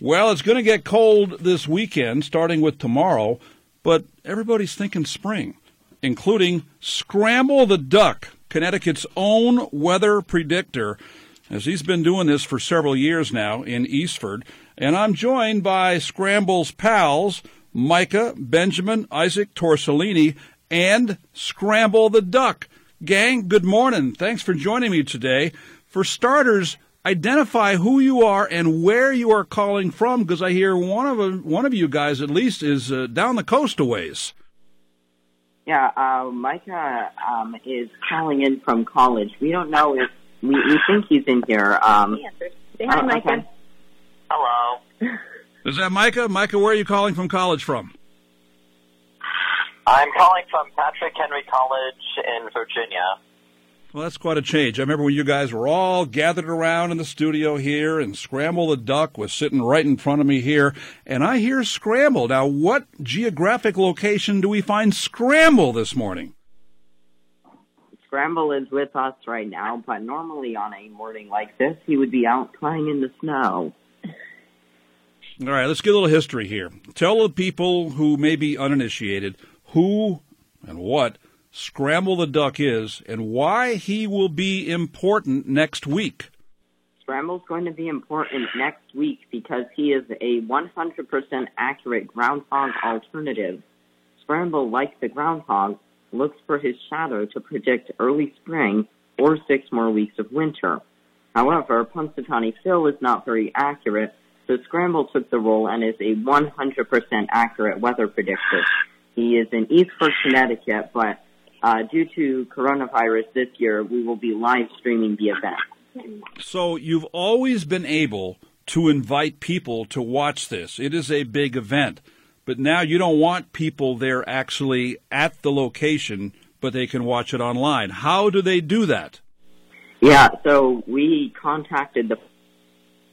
Well, it's going to get cold this weekend, starting with tomorrow, but everybody's thinking spring, including Scramble the Duck, Connecticut's own weather predictor, as he's been doing this for several years now in Eastford. And I'm joined by Scramble's pals, Micah, Benjamin, Isaac Torsellini, and Scramble the Duck. Gang, good morning. Thanks for joining me today. For starters, identify who you are and where you are calling from, because I hear one of one of you guys at least is uh, down the coast a ways. Yeah, uh, Micah um, is calling in from college. We don't know if we, we think he's in here. Um, Say hi, oh, Micah. okay. Hello. Is that Micah? Micah, where are you calling from college from? I'm calling from Patrick Henry College in Virginia. Well, that's quite a change. I remember when you guys were all gathered around in the studio here, and Scramble the Duck was sitting right in front of me here, and I hear Scramble. Now, what geographic location do we find Scramble this morning? Scramble is with us right now, but normally on a morning like this, he would be out playing in the snow. All right, let's get a little history here. Tell the people who may be uninitiated who and what Scramble the Duck is and why he will be important next week. Scramble's going to be important next week because he is a 100% accurate groundhog alternative. Scramble, like the groundhog, looks for his shadow to predict early spring or six more weeks of winter. However, Punxsutawney Phil is not very accurate, so Scramble took the role and is a 100% accurate weather predictor. He is in Eastford, Connecticut, but uh, due to coronavirus this year, we will be live streaming the event. So you've always been able to invite people to watch this. It is a big event. But now you don't want people there actually at the location, but they can watch it online. How do they do that? Yeah, so we contacted the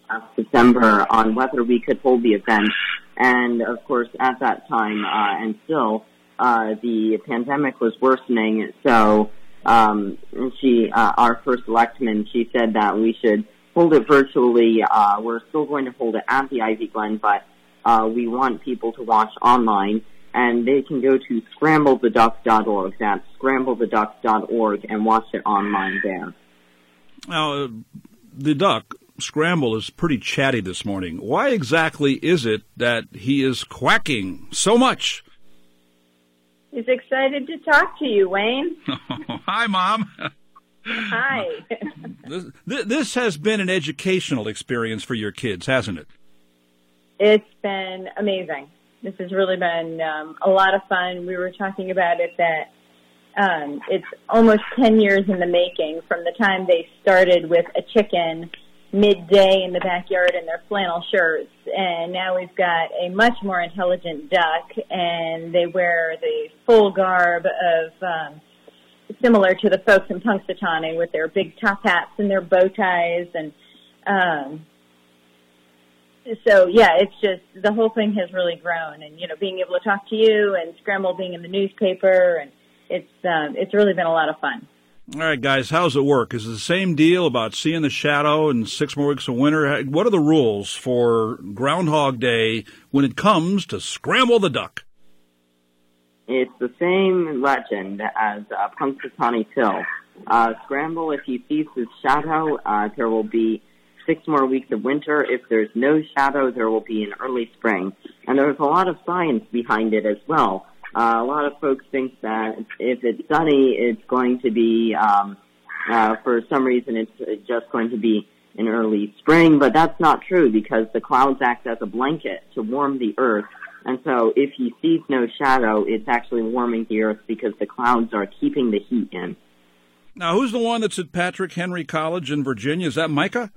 last December on whether we could hold the event, and of course, at that time, uh, and still, uh, the pandemic was worsening. So um, she, uh, our first selectman, she said that we should hold it virtually. Uh, we're still going to hold it at the Ivy Glen, but uh, we want people to watch online. And they can go to scrambletheduck.org. That's scrambletheduck.org and watch it online there. Now, uh, the duck, Scramble, is pretty chatty this morning. Why exactly is it that he is quacking so much? He's excited to talk to you, Wayne. Hi, Mom. Hi. This, th- this has been an educational experience for your kids, hasn't it? it's been amazing. This has really been um, a lot of fun. We were talking about it that um, it's almost 10 years in the making from the time they started with a chicken midday in the backyard in their flannel shirts. And now we've got a much more intelligent duck and they wear the full garb of, um, similar to the folks in Punxsutawney with their big top hats and their bow ties and, um, so yeah, it's just the whole thing has really grown, and you know, being able to talk to you and Scramble being in the newspaper, and it's um, it's really been a lot of fun. All right, guys, how's it work? Is it the same deal about seeing the shadow and six more weeks of winter? What are the rules for Groundhog Day when it comes to Scramble the Duck? It's the same legend as uh, Punxsutawney Phil. Uh, Scramble, if he sees his shadow, uh, there will be six more weeks of winter. If there's no shadow, there will be an early spring. And there's a lot of science behind it as well. Uh, a lot of folks think that if it's sunny, it's going to be, um, uh, for some reason, it's just going to be in early spring, but that's not true because the clouds act as a blanket to warm the earth. And so if he sees no shadow, it's actually warming the earth because the clouds are keeping the heat in. Now, who's the one that's at Patrick Henry College in Virginia? Is that Micah?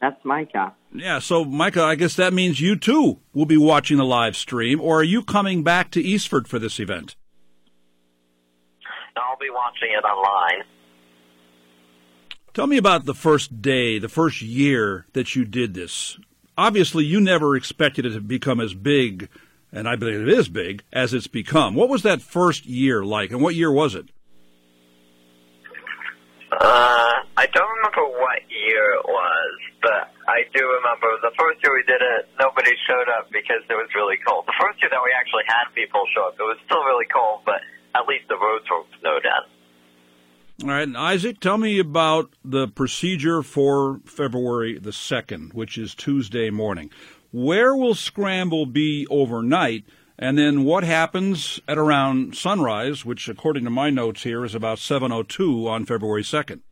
That's Micah. Yeah, so Micah, I guess that means you too will be watching the live stream, or are you coming back to Eastford for this event? I'll be watching it online. Tell me about the first day, the first year that you did this. Obviously, you never expected it to become as big, and I believe it is big, as it's become. What was that first year like, and what year was it? Uh, I don't remember what year it was, but I do remember the first year we did it, nobody showed up because it was really cold. The first year that we actually had people show up, it was still really cold, but at least the roads were snowed in. All right, and Isaac, tell me about the procedure for February the 2nd, which is Tuesday morning. Where will Scramble be overnight? And then what happens at around sunrise, which according to my notes here is about 7:02 on February 2nd?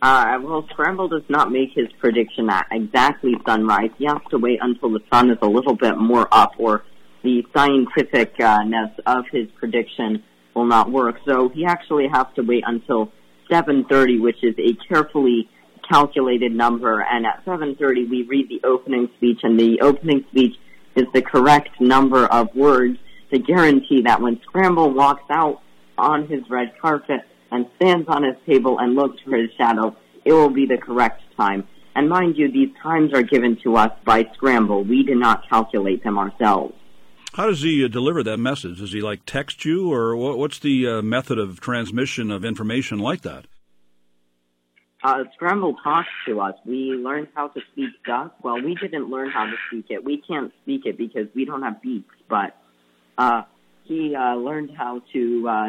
Uh, well, Scramble does not make his prediction at exactly sunrise. He has to wait until the sun is a little bit more up, or the scientificness of his prediction will not work. So he actually has to wait until 7:30, which is a carefully calculated number. And at 7:30, we read the opening speech, and the opening speech is the correct number of words to guarantee that when Scramble walks out on his red carpet and stands on his table and looks for his shadow, it will be the correct time. And mind you, these times are given to us by Scramble. We do not calculate them ourselves. How does he uh, deliver that message? Does he like text you, or what, what's the uh, method of transmission of information like that? Uh, Scramble talks to us. We learned how to speak duck. Well, we didn't learn how to speak it. We can't speak it because we don't have beaks, but uh, he uh, learned how to uh,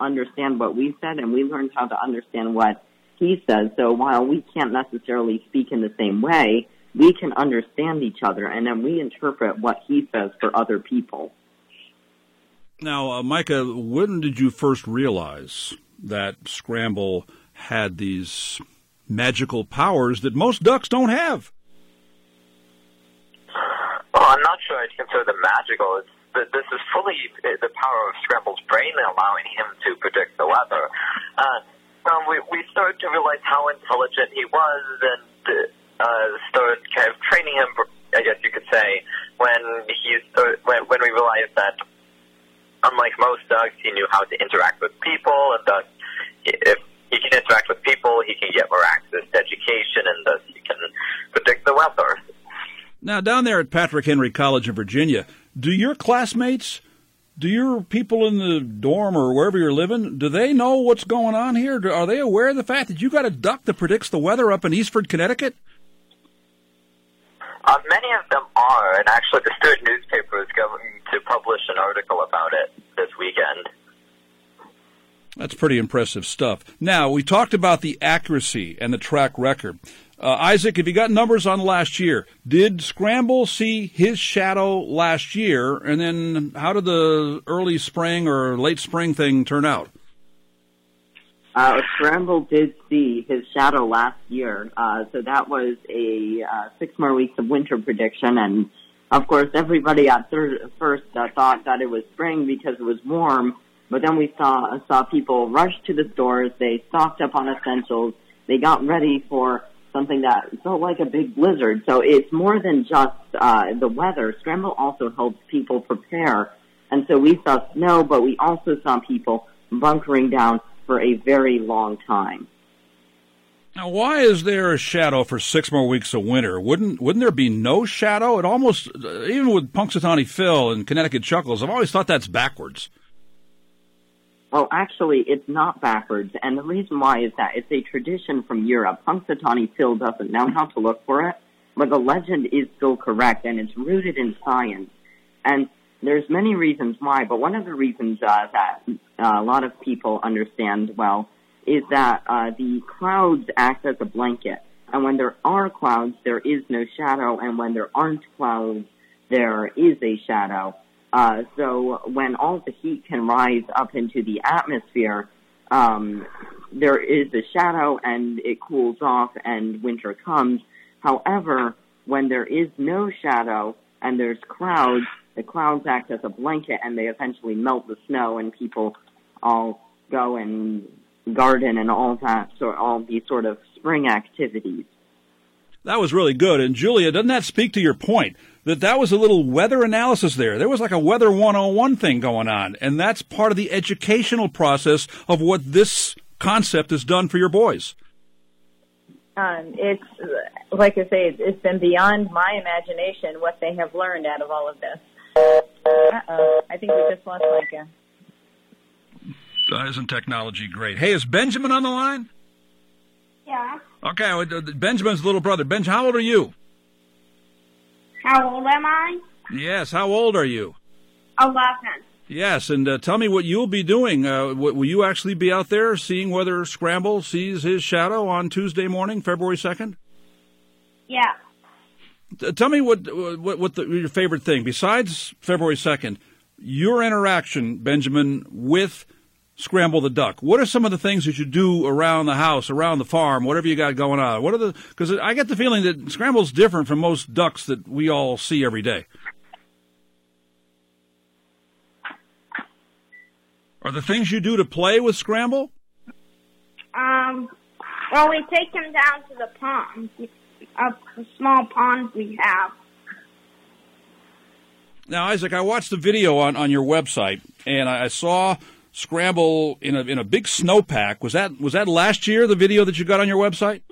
understand what we said, and we learned how to understand what he says. So while we can't necessarily speak in the same way, we can understand each other, and then we interpret what he says for other people. Now, uh, Micah, when did you first realize that Scramble had these magical powers that most ducks don't have? Well, I'm not sure I'd consider them magical. It's this is fully the power of Scramble's brain allowing him to predict the weather. Uh, um, we, we started to realize how intelligent he was and uh, started kind of training him, I guess you could say, when he started, when, when we realized that unlike most ducks, he knew how to interact with people, and thus, if he can interact with people, he can get more access to education, and thus he can predict the weather. Now, down there at Patrick Henry College in Virginia, do your classmates, do your people in the dorm or wherever you're living, do they know what's going on here? Are they aware of the fact that you got a duck that predicts the weather up in Eastford, Connecticut? Uh, many of them are, and actually, the student newspaper is going to publish an article about it this weekend. That's pretty impressive stuff. Now, we talked about the accuracy and the track record. Uh, Isaac, have you got numbers on last year? Did Scramble see his shadow last year? And then how did the early spring or late spring thing turn out? Uh, Scramble did see his shadow last year. Uh, so that was a uh, six more weeks of winter prediction. And of course, everybody at third, first uh, thought that it was spring because it was warm. But then we saw, saw people rush to the stores. They stocked up on essentials. They got ready for something that felt like a big blizzard. So it's more than just uh, the weather. Scramble also helps people prepare. And so we saw snow, but we also saw people bunkering down for a very long time. Now, why is there a shadow for six more weeks of winter? Wouldn't wouldn't there be no shadow? It almost, even with Punxsutawney Phil and Connecticut Chuckles, I've always thought that's backwards. Well, actually, it's not backwards, and the reason why is that it's a tradition from Europe. Punxsutawney Phil doesn't know how to look for it, but the legend is still correct, and it's rooted in science. And there's many reasons why, but one of the reasons uh, that uh, a lot of people understand well is that uh, the clouds act as a blanket, and when there are clouds, there is no shadow, and when there aren't clouds, there is a shadow. Uh, so when all the heat can rise up into the atmosphere, um, there is a shadow and it cools off and winter comes. However, when there is no shadow and there's clouds, the clouds act as a blanket and they eventually melt the snow and people all go and garden and all that, so all these sort of spring activities. That was really good. And Julia, doesn't that speak to your point? that that was a little weather analysis there. There was like a weather 101 thing going on. And that's part of the educational process of what this concept has done for your boys. Um, it's, like I say, it's been beyond my imagination what they have learned out of all of this. Uh-oh. I think we just lost Micah. Uh, isn't technology great? Hey, is Benjamin on the line? Yeah. Okay, uh, Benjamin's little brother. Benj, how old are you? How old am I? Yes, how old are you? Eleven. Yes, and uh, tell me what you'll be doing. Uh, will you actually be out there seeing whether Scramble sees his shadow on Tuesday morning, February 2nd? Yeah. T- tell me what what, what the, your favorite thing besides February 2nd, your interaction, Benjamin, with Scramble the Duck. What are some of the things that you do around the house, around the farm, whatever you got going on? What are the because I get the feeling that Scramble's different from most ducks that we all see every day. Are the things you do to play with Scramble? Um. Well, we take him down to the pond, a small pond we have. Now, Isaac, I watched the video on, on your website, and I, I saw Scramble in a in a big snowpack. Was that was that last year? The video that you got on your website?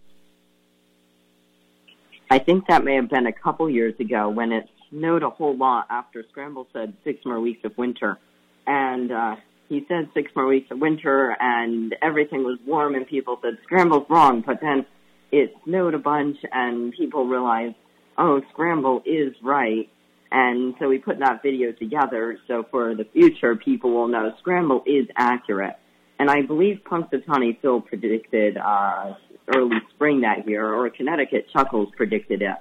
I think that may have been a couple years ago when it snowed a whole lot after Scramble said six more weeks of winter. And uh, he said six more weeks of winter and everything was warm and people said Scramble's wrong. But then it snowed a bunch and people realized, oh, Scramble is right. And so we put that video together so for the future people will know Scramble is accurate. And I believe Punxsutawney Phil predicted uh, early spring that year, or Connecticut Chuckles predicted it.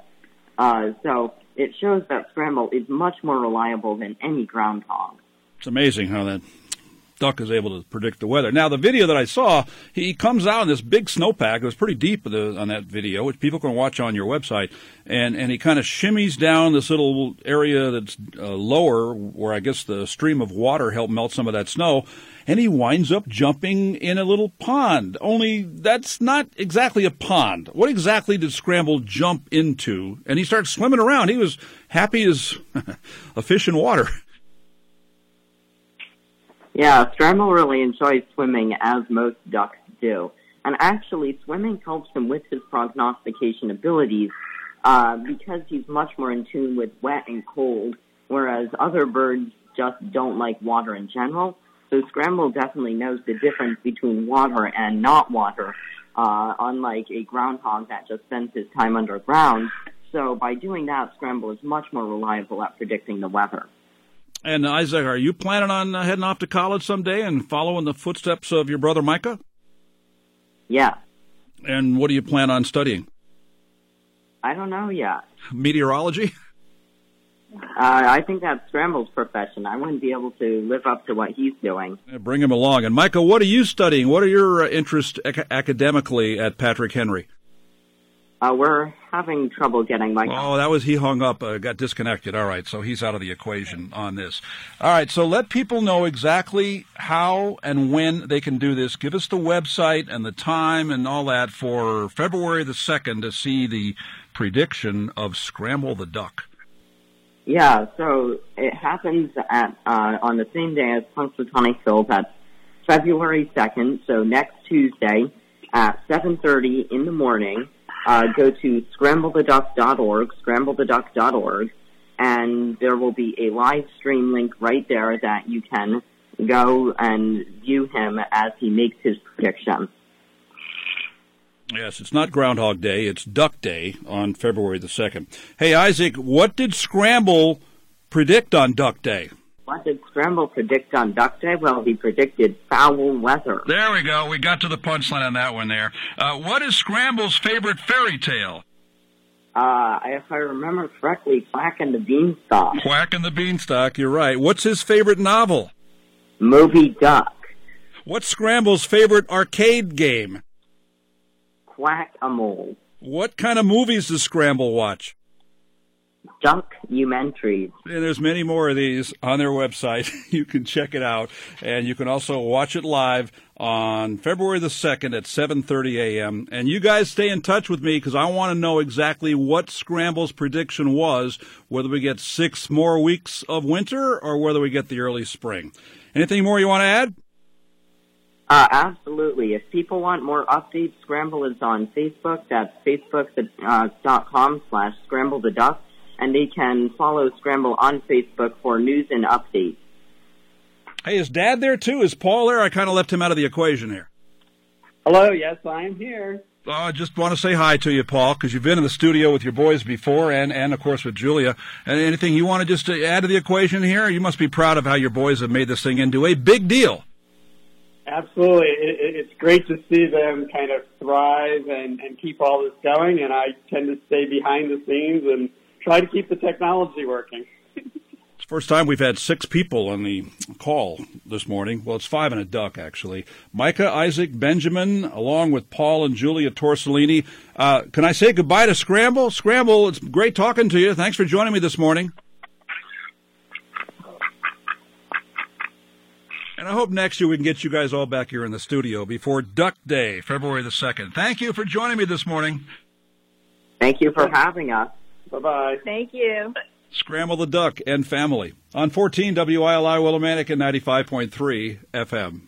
Uh, so it shows that Scramble is much more reliable than any groundhog. It's amazing how that duck is able to predict the weather. Now, the video that I saw, he comes out in this big snowpack. It was pretty deep on that video, which people can watch on your website. And, and he kind of shimmies down this little area that's uh, lower, where I guess the stream of water helped melt some of that snow. And he winds up jumping in a little pond. Only that's not exactly a pond. What exactly did Scramble jump into? And he starts swimming around. He was happy as a fish in water. Yeah, Scramble really enjoys swimming as most ducks do. And actually, swimming helps him with his prognostication abilities uh, because he's much more in tune with wet and cold, whereas other birds just don't like water in general. So Scramble definitely knows the difference between water and not water, uh, unlike a groundhog that just spends his time underground. So by doing that, Scramble is much more reliable at predicting the weather. And Isaac, are you planning on uh, heading off to college someday and following the footsteps of your brother Micah? Yeah. And what do you plan on studying? I don't know yet. Meteorology? Uh, I think that's Scramble's profession. I wouldn't be able to live up to what he's doing. Yeah, bring him along. And Micah, what are you studying? What are your uh, interests ac- academically at Patrick Henry? Uh, we're having trouble getting Micah. Oh, that was he hung up, uh, got disconnected. All right, so he's out of the equation on this. All right, so let people know exactly how and when they can do this. Give us the website and the time and all that for February the 2nd to see the prediction of Scramble the Duck. Yeah, so it happens at uh, on the same day as Punxsutawney Phil. That's February second. So next Tuesday at seven thirty in the morning. Uh, go to scrambletheduck.org, scrambletheduck.org, and there will be a live stream link right there that you can go and view him as he makes his prediction. Yes, it's not Groundhog Day, it's Duck Day on February the 2nd. Hey, Isaac, what did Scramble predict on Duck Day? What did Scramble predict on Duck Day? Well, he predicted foul weather. There we go. We got to the punchline on that one there. Uh, what is Scramble's favorite fairy tale? Uh, if I remember correctly, Quack and the Beanstalk. Quack and the Beanstalk, you're right. What's his favorite novel? Moby Duck. What's Scramble's favorite arcade game? Quack-a-mole. What kind of movies does Scramble watch? Documentaries. And there's many more of these on their website. You can check it out, and you can also watch it live on February the second at 7:30 a.m. And you guys stay in touch with me because I want to know exactly what Scramble's prediction was, whether we get six more weeks of winter or whether we get the early spring. Anything more you want to add? Uh, absolutely. If people want more updates, Scramble is on Facebook. That's facebook.com slash scramble the duck. And they can follow Scramble on Facebook for news and updates. Hey, is Dad there too? Is Paul there? I kind of left him out of the equation here. Hello, yes, I am here. Uh, I just want to say hi to you, Paul, because you've been in the studio with your boys before, and and of course with Julia. And anything you want to just add to the equation here? You must be proud of how your boys have made this thing into a big deal. Absolutely, it, it's great to see them kind of thrive and, and keep all this going. And I tend to stay behind the scenes and try to keep the technology working. First time we've had six people on the call this morning. Well, it's five and a duck, actually. Micah, Isaac, Benjamin, along with Paul and Julia Torsolini. Uh, can I say goodbye to Scramble? Scramble, it's great talking to you. Thanks for joining me this morning. And I hope next year we can get you guys all back here in the studio before Duck Day, February the 2nd. Thank you for joining me this morning. Thank you for having us. Bye bye. Thank you. Scramble the Duck and Family on 14 WILI Willimantic and 95.3 FM.